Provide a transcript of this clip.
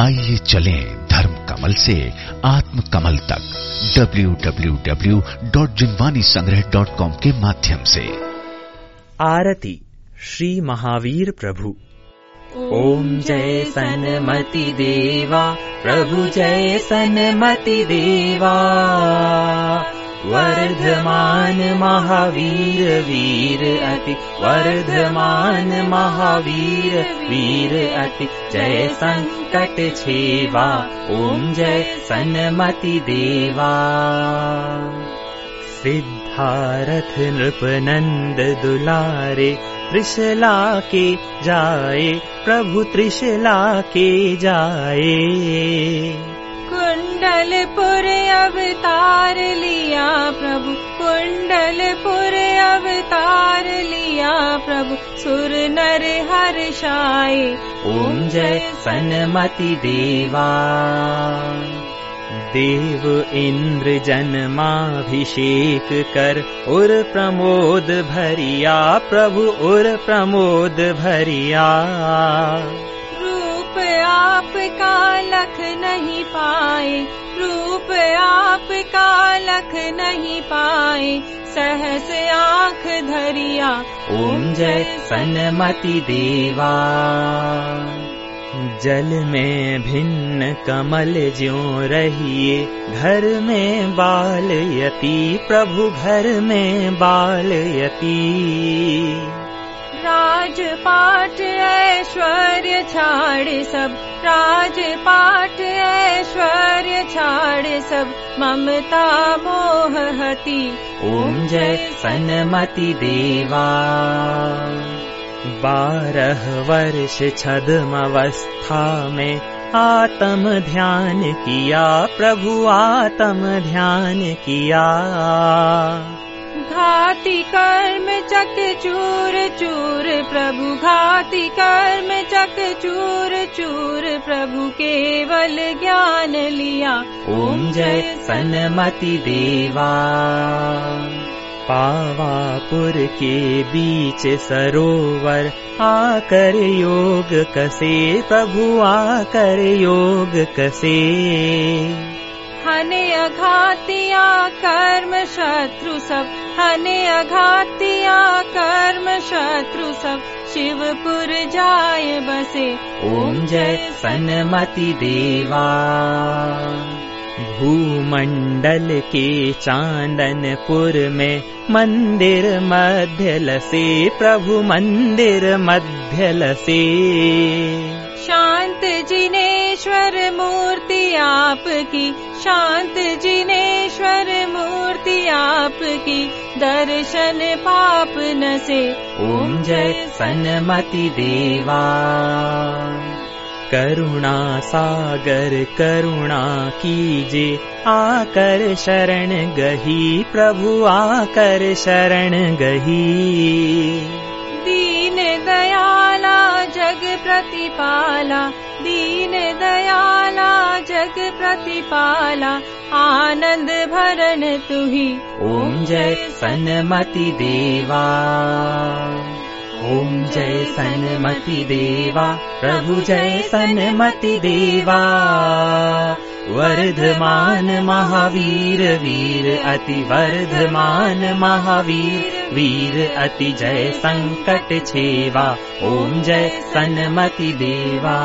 आइए चलें धर्म कमल से आत्म कमल तक www.jinwanisangrah.com के माध्यम से। आरती श्री महावीर प्रभु। ओम जय सन्मति देवा प्रभु जय सन्मति देवा। वर्धमान महावीर वीर अति वर्धमान महावीर वीर अति। जय संकट छेवा ॐ जय सन्मति देवा। सिद्धारथ नृपनन्द दुलारे त्रिशला के जाए प्रभु त्रिशला के जाए कुण्डलपुर अवतार लिया प्रभु कुण्डलपुर अवतार लिया प्रभु सुर नर हर्षाए ॐ जय सन्मति देवा। देव इन्द्र जन्माभिषेक कर उर प्रमोद भरिया प्रभु उर प्रमोद भरिया। रूप आपका लख नहीं पाए रूप आपका लख नहीं पाए सहस आँख धरिया। ॐ जय सन्मति देवा। जल में भिन्न कमल ज्यों रहिए घर में बाल यति प्रभु घर में बाल यति। राजपाट ऐश्वर्य छाड़ सब राजपाट ऐश्वर्य छाड़ सब ममता मोह हति। ॐ जय सन्मति देवा। बारह वर्ष छदमवस्था में आत्म ध्यान किया प्रभु आत्म ध्यान किया घाति कर्म चक चूर चूर प्रभु घाति कर्म चक चूर चूर प्रभु केवल ज्ञान लिया। ॐ जय सन्मति देवा। पावापुर के बीच सरोवर आकर योग कसे प्रभु आकर योग कसे। हने अघातिया कर्म शत्रु सब हने अघातिया कर्म शत्रु सब शिवपुर जाय बसे। ॐ जय सन्मति देवा। भूमण्डल के चान्दनपुर में मन्दिर मध्य प्रभु मन्दिर मध्य जिनेश्वर मूर्ति आपकी शान्त जिनेश्वर मूर्ति आपकी दर्शन पाप नसे ॐ जय सन्मति देवा। करुणा सागर करुणा कीजे आकर शरण गही प्रभु आकर शरण गही। दीन दयाला जग प्रतिपाला दीन दयाला जग प्रतिपाला आनंद भरण तुही। ॐ जय सन्मति देवा। ॐ जय सन्मति देवा। प्रभु जय सन्मति देवा वर्धमान महावीर वीर अति वर्धमान महावीर वीर अति जय संकट छेवा ॐ जय सन्मति देवा